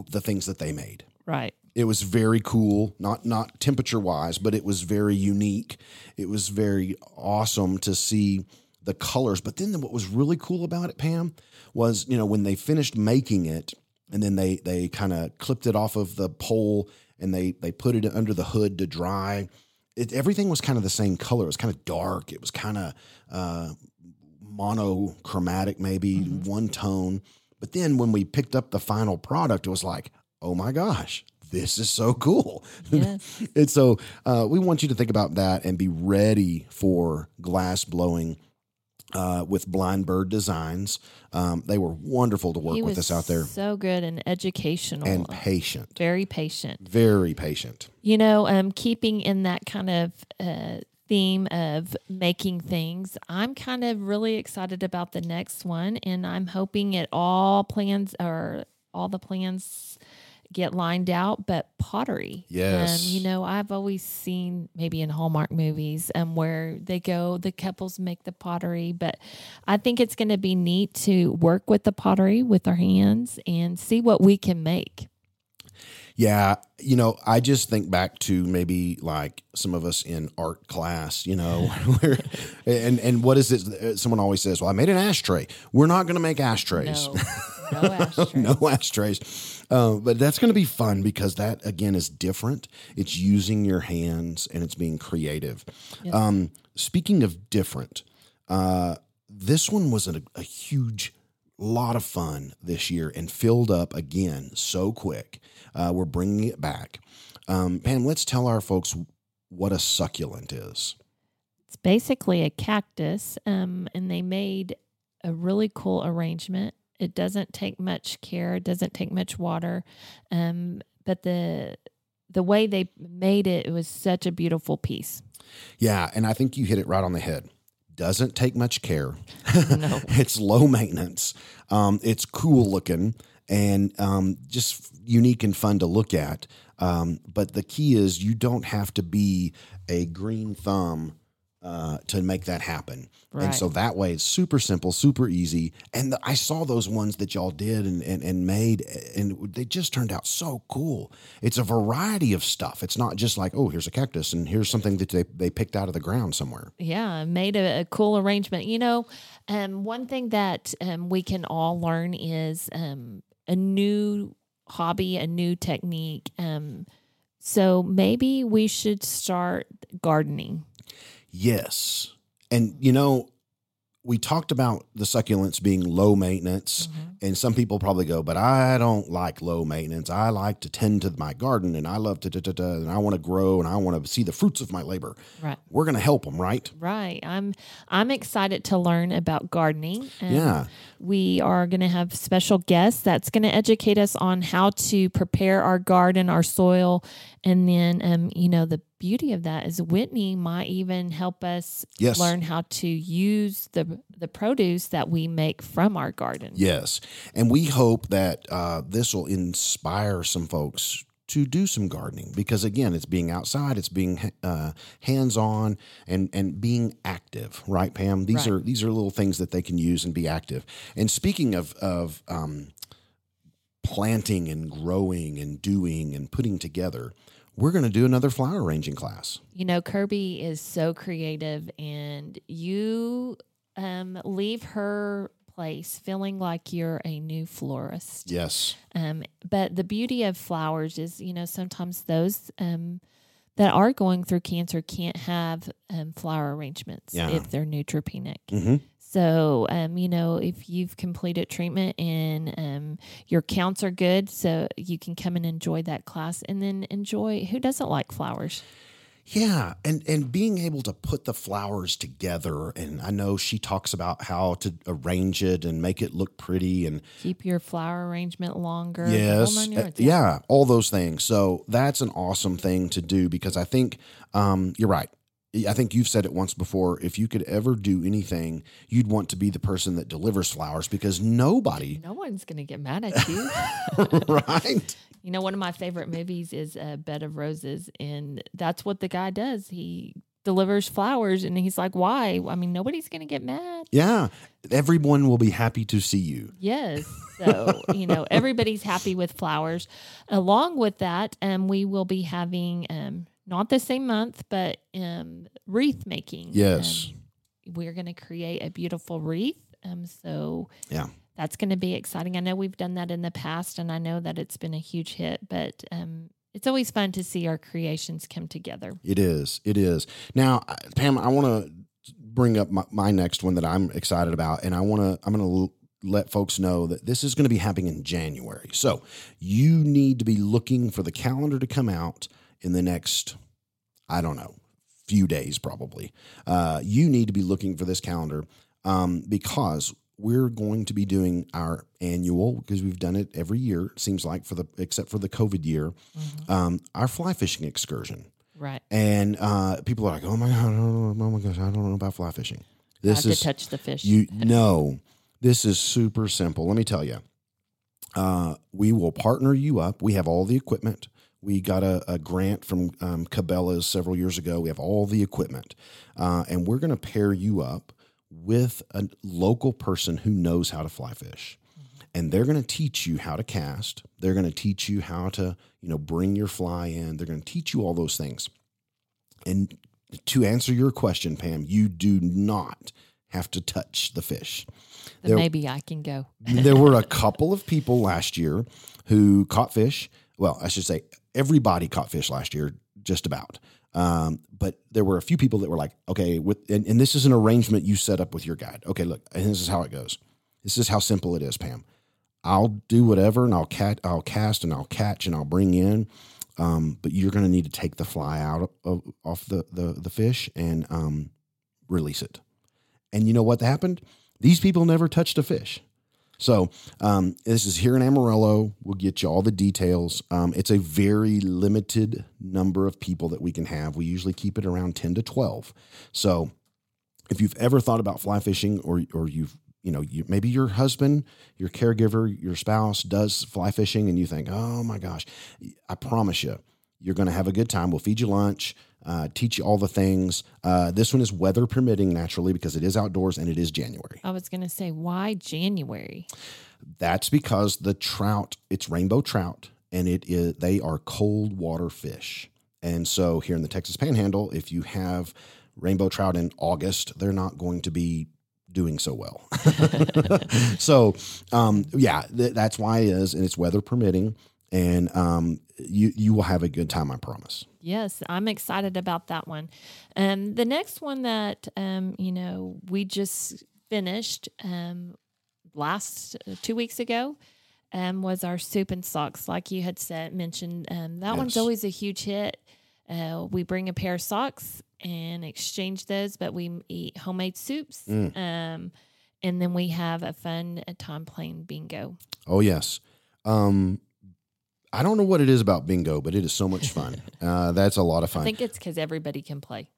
the things that they made. right. It was very cool not not temperature wise but it was very unique. It was very awesome to see the colors. But then what was really cool about it pam was you know when they finished making it and then they they kind of clipped it off of the pole and they they put it under the hood to dry. It, everything was kind of the same color. It was kind of dark. It was kind of uh, monochromatic maybe one tone. But then when we picked up the final product it was like oh my gosh this is so cool Yes. and so uh, we want you to think about that and be ready for glass blowing uh, with Blind Bird Designs. Um, they were wonderful to work he with us out there So good and educational. and patient, very patient. very patient. You know, um, keeping in that kind of uh, theme of making things, I'm kind of really excited about the next one, and I'm hoping it all plans or all the plans get lined out. But pottery, Yes. um, you know, I've always seen maybe in Hallmark movies um, where they go, the couples make the pottery, but I think it's going to be neat to work with the pottery with our hands and see what we can make. Yeah, you know, I just think back to maybe like some of us in art class, you know, where and and what is it? Someone always says, "Well, I made an ashtray." We're not going to make ashtrays. No, No ashtrays. no ashtrays. Uh, but that's going to be fun because that again is different. It's using your hands and it's being creative. Yes. Um, speaking of different, uh, this one was a, a huge lot of fun this year and filled up again so quick. Uh, we're bringing it back. Um, Pam, let's tell our folks what a succulent is. It's basically a cactus, um, and they made a really cool arrangement. It doesn't take much care. It doesn't take much water, um, but the the way they made it, it was such a beautiful piece. Yeah, and I think you hit it right on the head. Doesn't take much care. No. it's low maintenance. Um, it's cool looking and um, just unique and fun to look at. Um, but the key is you don't have to be a green thumb uh, to make that happen. And so that way it's super simple, super easy. And the, I saw those ones that y'all did and, and, and made, and they just turned out so cool. It's a variety of stuff. It's not just like, oh, here's a cactus and here's something that they, they picked out of the ground somewhere. Yeah, made a, a cool arrangement. You know, um, one thing that um, we can all learn is um, a new hobby, a new technique. Um, so maybe we should start gardening. Yes. And you know, we talked about the succulents being low maintenance, mm-hmm. and some people probably go, "But I don't like low maintenance. I like to tend to my garden, and I love to, da, da, da, and I want to grow, and I want to see the fruits of my labor." Right. We're going to help them, right? Right. I'm I'm excited to learn about gardening. Yeah. We are going to have special guests that's going to educate us on how to prepare our garden, our soil, and then um, you know, the beauty of that is Whitney might even help us Yes. learn how to use the the produce that we make from our garden. Yes. And we hope that uh, this will inspire some folks to do some gardening because again it's being outside it's being uh, hands-on and and being active right pam these Right. are these are little things that they can use and be active and speaking of of um, planting and growing and doing and putting together we're going to do another flower arranging class You know, Kirby is so creative, and you um, leave her place feeling like you're a new florist. yes Um, but the beauty of flowers is, you know, sometimes those um, that are going through cancer can't have um, flower arrangements Yeah. if they're neutropenic. hmm So, um, you know, if you've completed treatment and um, your counts are good, so you can come and enjoy that class and then enjoy who doesn't like flowers? Yeah, and and being able to put the flowers together, and I know she talks about how to arrange it and make it look pretty, and Keep your flower arrangement longer. yes, uh, yeah, all those things. So that's an awesome thing to do because I think um, you're right. I think you've said it once before. If you could ever do anything, you'd want to be the person that delivers flowers because nobody, No one's going to get mad at you. right? You know, one of my favorite movies is A Bed of Roses, and that's what the guy does. He delivers flowers, and he's like, "Why? I mean, nobody's going to get mad." Yeah, everyone will be happy to see you. Yes. So, you know, everybody's happy with flowers. Along with that, um, we will be having um, not the same month, but um, wreath making. Yes. Um, we're going to create a beautiful wreath. Um, so Yeah. that's going to be exciting. I know we've done that in the past, and I know that it's been a huge hit, but um, it's always fun to see our creations come together. It is. It is. Now, Pam, I want to bring up my, my next one that I'm excited about, and I want to. I'm going to let folks know that this is going to be happening in January. So you need to be looking for the calendar to come out in the next, I don't know, few days probably. Uh, you need to be looking for this calendar um, because we're going to be doing our annual because we've done it every year. It seems like for the except for the COVID year, um, our fly fishing excursion. Right. And uh, people are like, "Oh my god, I don't know, oh my gosh, I don't know about fly fishing." This Have is to touch the fish. you know, this is super simple. Let me tell you. Uh, we will partner you up. We have all the equipment. We got a, a grant from um, Cabela's several years ago. We have all the equipment, uh, and we're going to pair you up with a local person who knows how to fly fish and they're going to teach you how to cast. They're going to teach you how to, you know, bring your fly in. They're going to teach you all those things. And to answer your question, Pam, you do not have to touch the fish. Then There- maybe I can go. there were a couple of people last year who caught fish. Well, I should say everybody caught fish last year, just about. Um, but there were a few people that were like, okay, with and, and this is an arrangement you set up with your guide. Okay, look, and this is how it goes. This is how simple it is, Pam. I'll do whatever, and I'll cat, I'll cast, and I'll catch, and I'll bring in. Um, but you're going to need to take the fly out of, off the, the the fish and um, release it. And you know what happened? These people never touched a fish. So um, this is here in Amarillo. We'll get you all the details. Um, it's a very limited number of people that we can have. We usually keep it around ten to twelve. So if you've ever thought about fly fishing, or or you've you know you, maybe your husband, your caregiver, your spouse does fly fishing, and you think, oh my gosh, I promise you, you're going to have a good time. We'll feed you lunch. Uh, teach you all the things. Uh, this one is weather permitting naturally because it is outdoors and it is January. I was going to say, why January? That's because the trout, it's rainbow trout, and it is they are cold water fish. And so here in the Texas Panhandle, if you have rainbow trout in August, they're not going to be doing so well. so um, yeah, th- that's why it is, and it's weather permitting, and um, you you will have a good time, I promise. Yes, I'm excited about that one. Um, the next one that um, you know we just finished um, last uh, two weeks ago um, was our soup and socks, like you had said mentioned. Um, that one's always a huge hit. Uh, we bring a pair of socks and exchange those, but we eat homemade soups. Mm. Um, and then we have a fun uh, time playing bingo. Oh yes. Um, I don't know what it is about bingo, but it is so much fun. uh, that's a lot of fun. I think it's because everybody can play.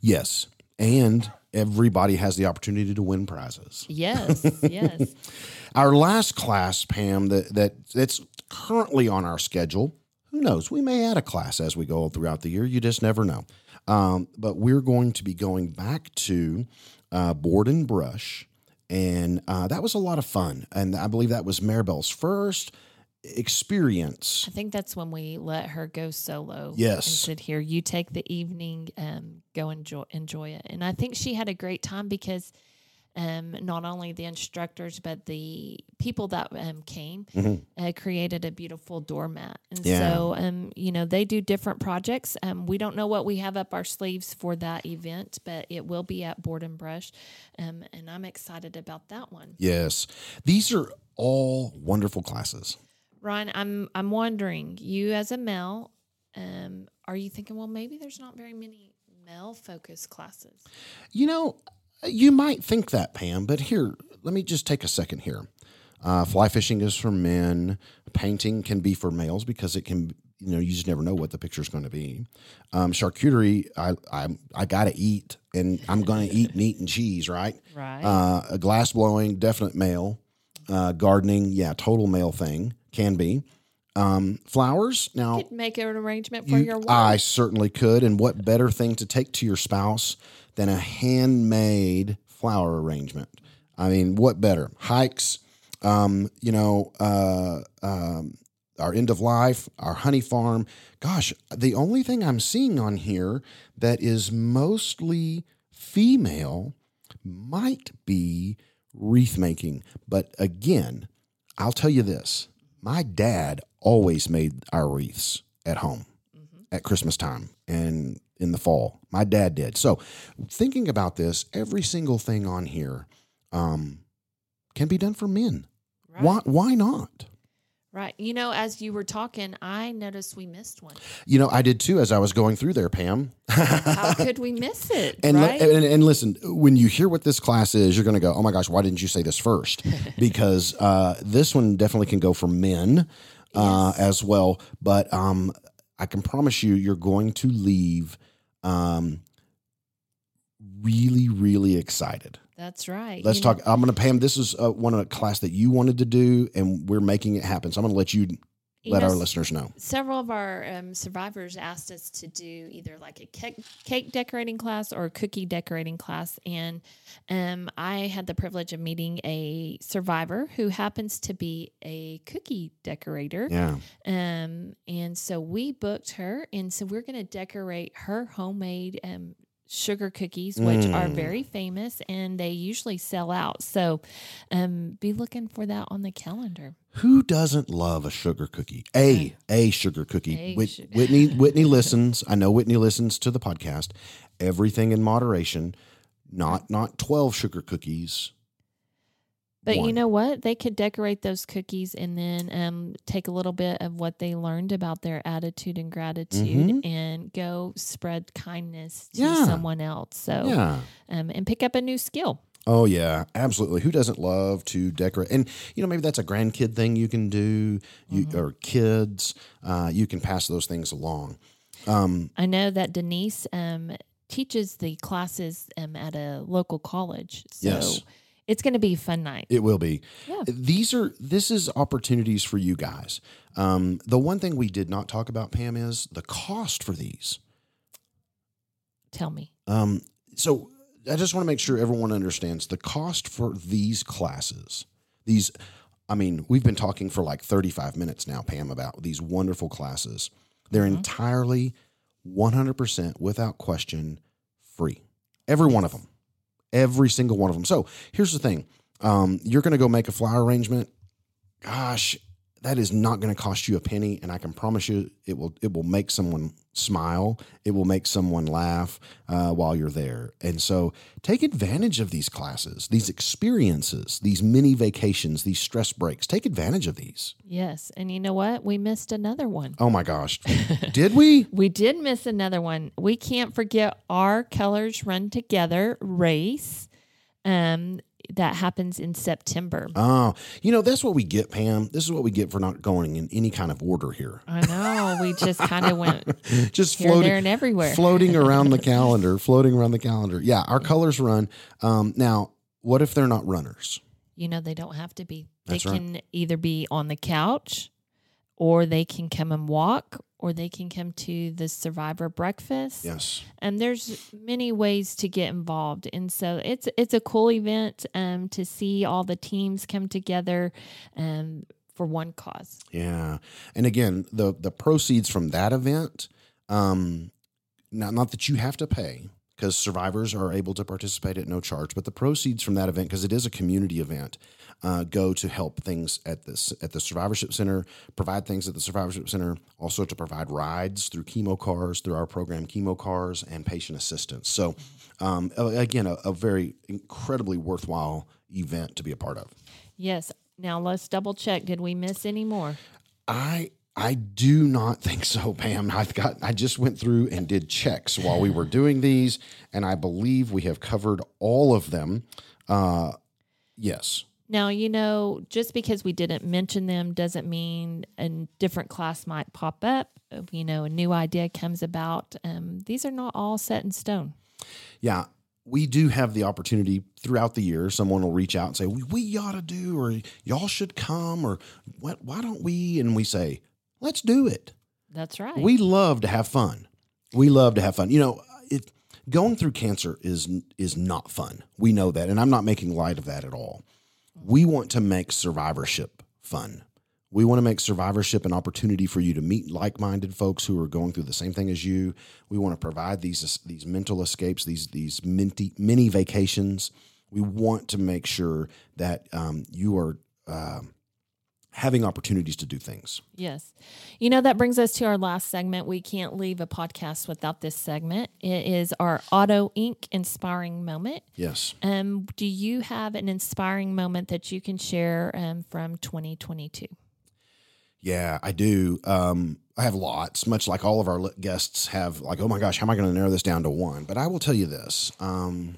Yes. And everybody has the opportunity to win prizes. Yes, yes. Our last class, Pam, that, that that's currently on our schedule. Who knows? We may add a class as we go throughout the year. You just never know. Um, but we're going to be going back to uh, board and brush, and uh, that was a lot of fun. And I believe that was Maribel's first experience. I think that's when we let her go solo. Yes. And said, "Here, you take the evening, um, go enjoy enjoy it." And I think she had a great time because, um, not only the instructors but the people that um came Mhm. uh, created a beautiful doormat. And Yeah. so, um, you know, they do different projects. Um, we don't know what we have up our sleeves for that event, but it will be at Board and Brush, um, and I'm excited about that one. Yes, these are all wonderful classes. Ryan, I'm I'm wondering, you as a male, um, are you thinking, well, maybe there's not very many male focused classes? You know, you might think that, Pam, but here, let me just take a second here. Uh, fly fishing is for men. Painting can be for males because it can, you know, you just never know what the picture is going to be. Um, charcuterie, I, I, I got to eat, and I'm going to eat meat and cheese, right? Right. Uh, glass blowing, definite male. Uh, gardening, yeah, total male thing can be. Um, flowers, now Could make an arrangement for you- your wife. I certainly could. And what better thing to take to your spouse than a handmade flower arrangement? I mean, what better? Hikes, um, you know, uh, um, our end of life, our honey farm. Gosh, the only thing I'm seeing on here that is mostly female might be wreath making. But again, I'll tell you this my dad always made our wreaths at home at Christmas time and in the fall. My dad did. So, thinking about this, every single thing on here um, can be done for men. right. Why? Why not? Right. You know, as you were talking, I noticed we missed one. You know, I did too as I was going through there, Pam. How could we miss it? And, right? and and listen, when you hear what this class is, you're going to go, "Oh my gosh, why didn't you say this first? Because uh, this one definitely can go for men uh, Yes. as well. But um, I can promise you, you're going to leave um, really, really excited. That's right. Let's You know, talk. I'm going to Pam. This is uh, one of the class that you wanted to do, and we're making it happen. So I'm going to let you you let know, our listeners know. several of our um, survivors asked us to do either like a cake, cake decorating class or a cookie decorating class. And um, I had the privilege of meeting a survivor who happens to be a cookie decorator. Yeah. Um, and so we booked her. And so we're going to decorate her homemade um, sugar cookies, which are Mm. very famous and they usually sell out. So um, be looking for that on the calendar. Who doesn't love a sugar cookie? A a sugar cookie. A Whit- sugar- Whitney Whitney listens. I know Whitney listens to the podcast. Everything in moderation. Not not twelve sugar cookies. But you know what? They could decorate those cookies and then um, take a little bit of what they learned about their attitude and gratitude Mhm. and go spread kindness to Yeah. someone else. So, Yeah. um, and pick up a new skill. Oh yeah, absolutely. Who doesn't love to decorate? And you know, maybe that's a grandkid thing you can do, you, Mm-hmm. or kids. Uh, you can pass those things along. Um, I know that Denise um, teaches the classes um, at a local college. So Yes. It's going to be a fun night. it will be. Yeah. These are this is opportunities for you guys. Um, the one thing we did not talk about, Pam, is the cost for these. Tell me. Um, so I just want to make sure everyone understands the cost for these classes. These, I mean, we've been talking for like 35 minutes now, Pam, about these wonderful classes. They're entirely 100% without question free. Every one of them. Every single one of them. So here's the thing um, you're going to go make a flower arrangement. Gosh, that is not going to cost you a penny and i can promise you it will it will make someone smile it will make someone laugh uh, while you're there and so take advantage of these classes these experiences these mini vacations these stress breaks take advantage of these Yes. And you know what? We missed another one. oh my gosh did we We did miss another one. We can't forget our Colors Run Together race. Um, that happens in September. oh you know that's what we get pam this is what we get for not going in any kind of order here I know. We just kind of went just floating there, and everywhere. floating around the calendar floating around the calendar yeah our colors run um, now what if they're not runners you know, they don't have to be. They That's right. can either be on the couch or they can come and walk or they can come to the survivor breakfast. yes And there's many ways to get involved. And so it's it's a cool event um, to see all the teams come together um, for one cause. Yeah, and again, the the proceeds from that event, um, not not that you have to pay because survivors are able to participate at no charge, but the proceeds from that event, because it is a community event, uh, go to help things at this at the survivorship center, provide things at the survivorship center, also to provide rides through chemo cars, through our program chemo cars and patient assistance. So, um, again, a, a very incredibly worthwhile event to be a part of. Yes. Now let's double check. Did we miss any more? I I do not think so, Pam. I've got I just went through and did checks while we were doing these, and I believe we have covered all of them. Uh, yes. Now, you know, just because we didn't mention them doesn't mean a different class might pop up. You know, a new idea comes about. Um, these are not all set in stone. Yeah. We do have the opportunity throughout the year. Someone will reach out and say, "We, we ought to do," or "Y'all should come," or "What? Why don't we?" And we say, "Let's do it." That's right. We love to have fun. We love to have fun. You know, it going through cancer is is not fun. We know that, and I'm not making light of that at all. We want to make survivorship fun. We want to make survivorship an opportunity for you to meet like-minded folks who are going through the same thing as you. We want to provide these these mental escapes, these these minty, mini vacations. We want to make sure that um, you are uh, having opportunities to do things. Yes. You know, that brings us to our last segment. We can't leave a podcast without this segment. It is our Auto Inc. inspiring moment. Yes. Um, do you have an inspiring moment that you can share um, from 2022? Yeah, I do. Um, I have lots, much like all of our guests have. Like, oh my gosh, how am I going to narrow this down to one? But I will tell you this: um,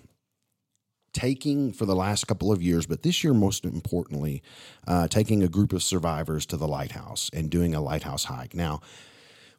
taking for the last couple of years, but this year most importantly, uh, taking a group of survivors to the lighthouse and doing a lighthouse hike. Now,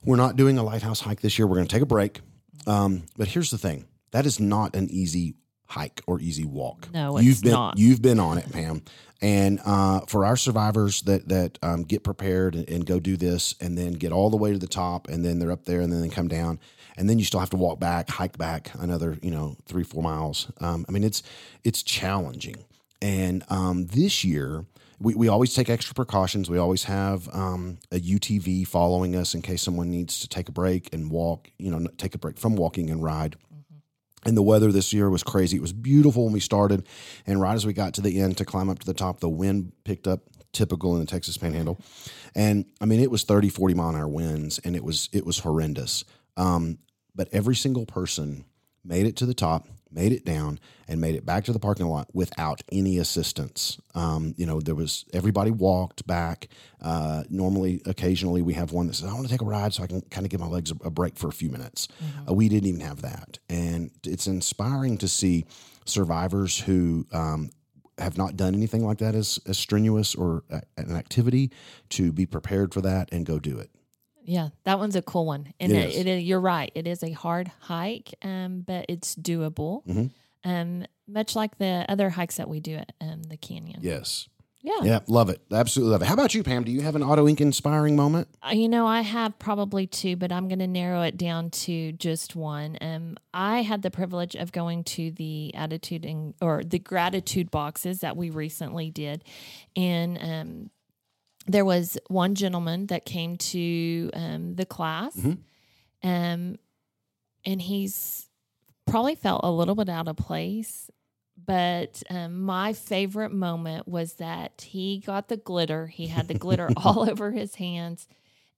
we're not doing a lighthouse hike this year. We're going to take a break. Um, but here's the thing: that is not an easy hike or easy walk. No, it's you've been not. you've been on it, Pam. And uh, for our survivors that that um, get prepared and, and go do this, and then get all the way to the top, and then they're up there, and then they come down, and then you still have to walk back, hike back another, you know, three four miles. Um, I mean, it's it's challenging. And um, this year, we, we always take extra precautions. We always have um, a UTV following us in case someone needs to take a break and walk, you know, take a break from walking and ride. And the weather this year was crazy. It was beautiful when we started. And right as we got to the end to climb up to the top, the wind picked up, typical in the Texas panhandle. And I mean, it was 30, 40 mile an hour winds and it was, it was horrendous. Um, but every single person made it to the top, made it down, and made it back to the parking lot without any assistance. Um, you know, there was everybody walked back. Uh, normally, occasionally, we have one that says, "I want to take a ride so I can kind of give my legs a, a break for a few minutes." Uh, we didn't even have that, and it's inspiring to see survivors who. Um, have not done anything like that as, as strenuous or a- an activity to be prepared for that and go do it. Yeah, that one's a cool one, and It it, is. it is, you're right. It is a hard hike, um, but it's doable. Mhm. Um, much like the other hikes that we do at um, the canyon. Yes. Yeah. Yeah, love it. Absolutely love it. How about you, Pam? Do you have an Auto Inc inspiring moment? Uh, You know, I have probably two, but I'm going to narrow it down to just one. Um, I had the privilege of going to the attitude and or the gratitude boxes that we recently did, and um, there was one gentleman that came to um, the class, um, and he's probably felt a little bit out of place. But um, my favorite moment was that he got the glitter. He had the glitter all over his hands.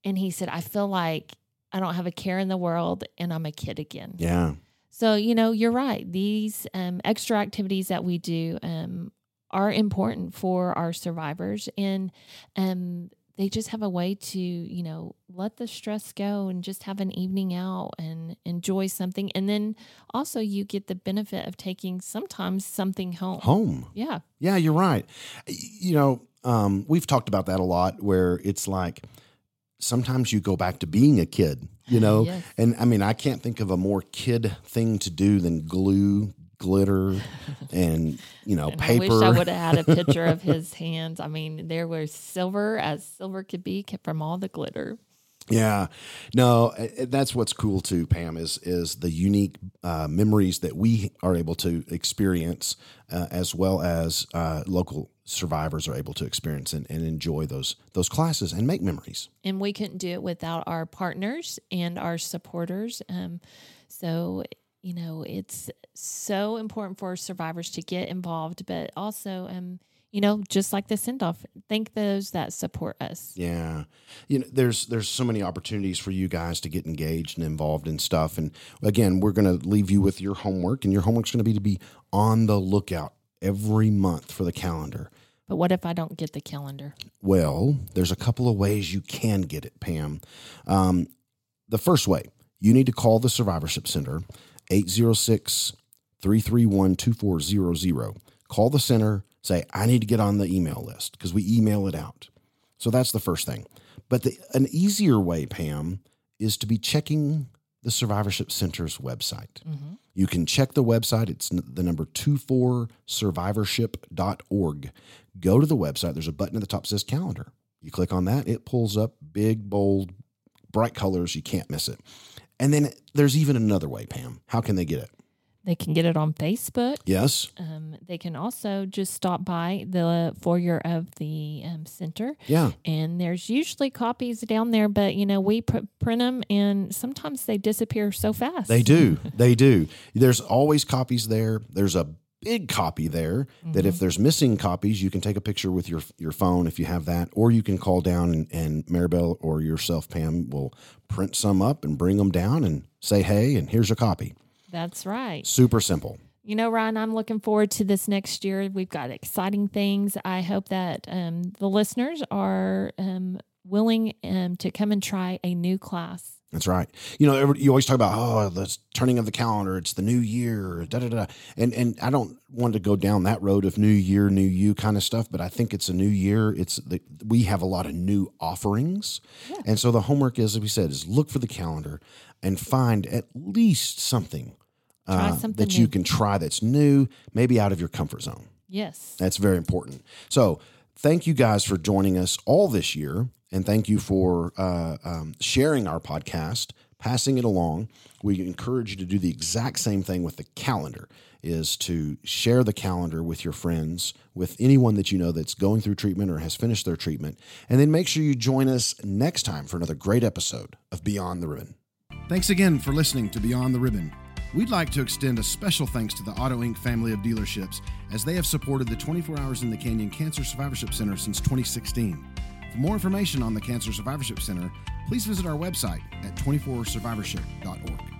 And he said, I feel like I don't have a care in the world and I'm a kid again. Yeah. So, you know, you're right. These um, extra activities that we do um, are important for our survivors. And um, they just have a way to, you know, let the stress go and just have an evening out and enjoy something. And then also, you get the benefit of taking sometimes something home. Home. Yeah. Yeah, you're right. You know, um, we've talked about that a lot where it's like sometimes you go back to being a kid, you know? Yes. And I mean, I can't think of a more kid thing to do than glue, glitter, and, you know, And paper. I wish I would have had a picture of his hands. I mean, there was silver as silver could be from all the glitter. Yeah, no, that's what's cool too, Pam. Is is the unique uh, memories that we are able to experience, uh, as well as uh, local survivors are able to experience and, and enjoy those those classes and make memories. and we couldn't do it without our partners and our supporters. Um, so you know, it's so important for survivors to get involved, but also, um, you know, just like the send off, thank those that support us. Yeah, you know, there's there's so many opportunities for you guys to get engaged and involved in stuff. And again, we're going to leave you with your homework, and your homework's going to be to be on the lookout every month for the calendar. But what if I don't get the calendar? Well, there's a couple of ways you can get it, Pam. Um, the first way, you need to call the Survivorship Center, 806 331 2400. Call the center, say, I need to get on the email list because we email it out. So that's the first thing. But the, an easier way, Pam, is to be checking the Survivorship Center's website. Mm-hmm. You can check the website. It's the number 24survivorship.org. Go to the website. There's a button at the top that says calendar. You click on that, it pulls up big, bold, bright colors. You can't miss it. And then there's even another way, Pam. How can they get it? They can get it on Facebook. Yes. Um, they can also just stop by the foyer of the um, center. Yeah. and there's usually copies down there but you know we pr- print them and sometimes they disappear so fast They do. they do. There's always copies there. There's a big copy there that if there's missing copies, you can take a picture with your your phone if you have that, or you can call down and, and Maribel or yourself, Pam, will print some up and bring them down and say, hey, and here's a copy. that's right. Super simple. you know ryan i'm looking forward to this next year. We've got exciting things. I hope that um, the listeners are um, willing um, to come and try a new class That's right. You know, you always talk about oh, the turning of the calendar. It's the new year. Da da da. And and I don't want to go down that road of new year, new you kind of stuff. But I think it's a new year. It's the, we have a lot of new offerings, and so the homework is, as we said, is look for the calendar and find at least something, uh, something that you can try that's new, maybe out of your comfort zone. yes That's very important. So, thank you guys for joining us all this year, and thank you for uh, um, sharing our podcast, passing it along. We encourage you to do the exact same thing with the calendar. Is to share the calendar with your friends, with anyone that you know that's going through treatment or has finished their treatment, and then make sure you join us next time for another great episode of Beyond the Ribbon. Thanks again for listening to Beyond the Ribbon. We'd like to extend a special thanks to the Auto Inc. family of dealerships as they have supported the 24 Hours in the Canyon Cancer Survivorship Center since 2016. For more information on the Cancer Survivorship Center, please visit our website at 24survivorship.org.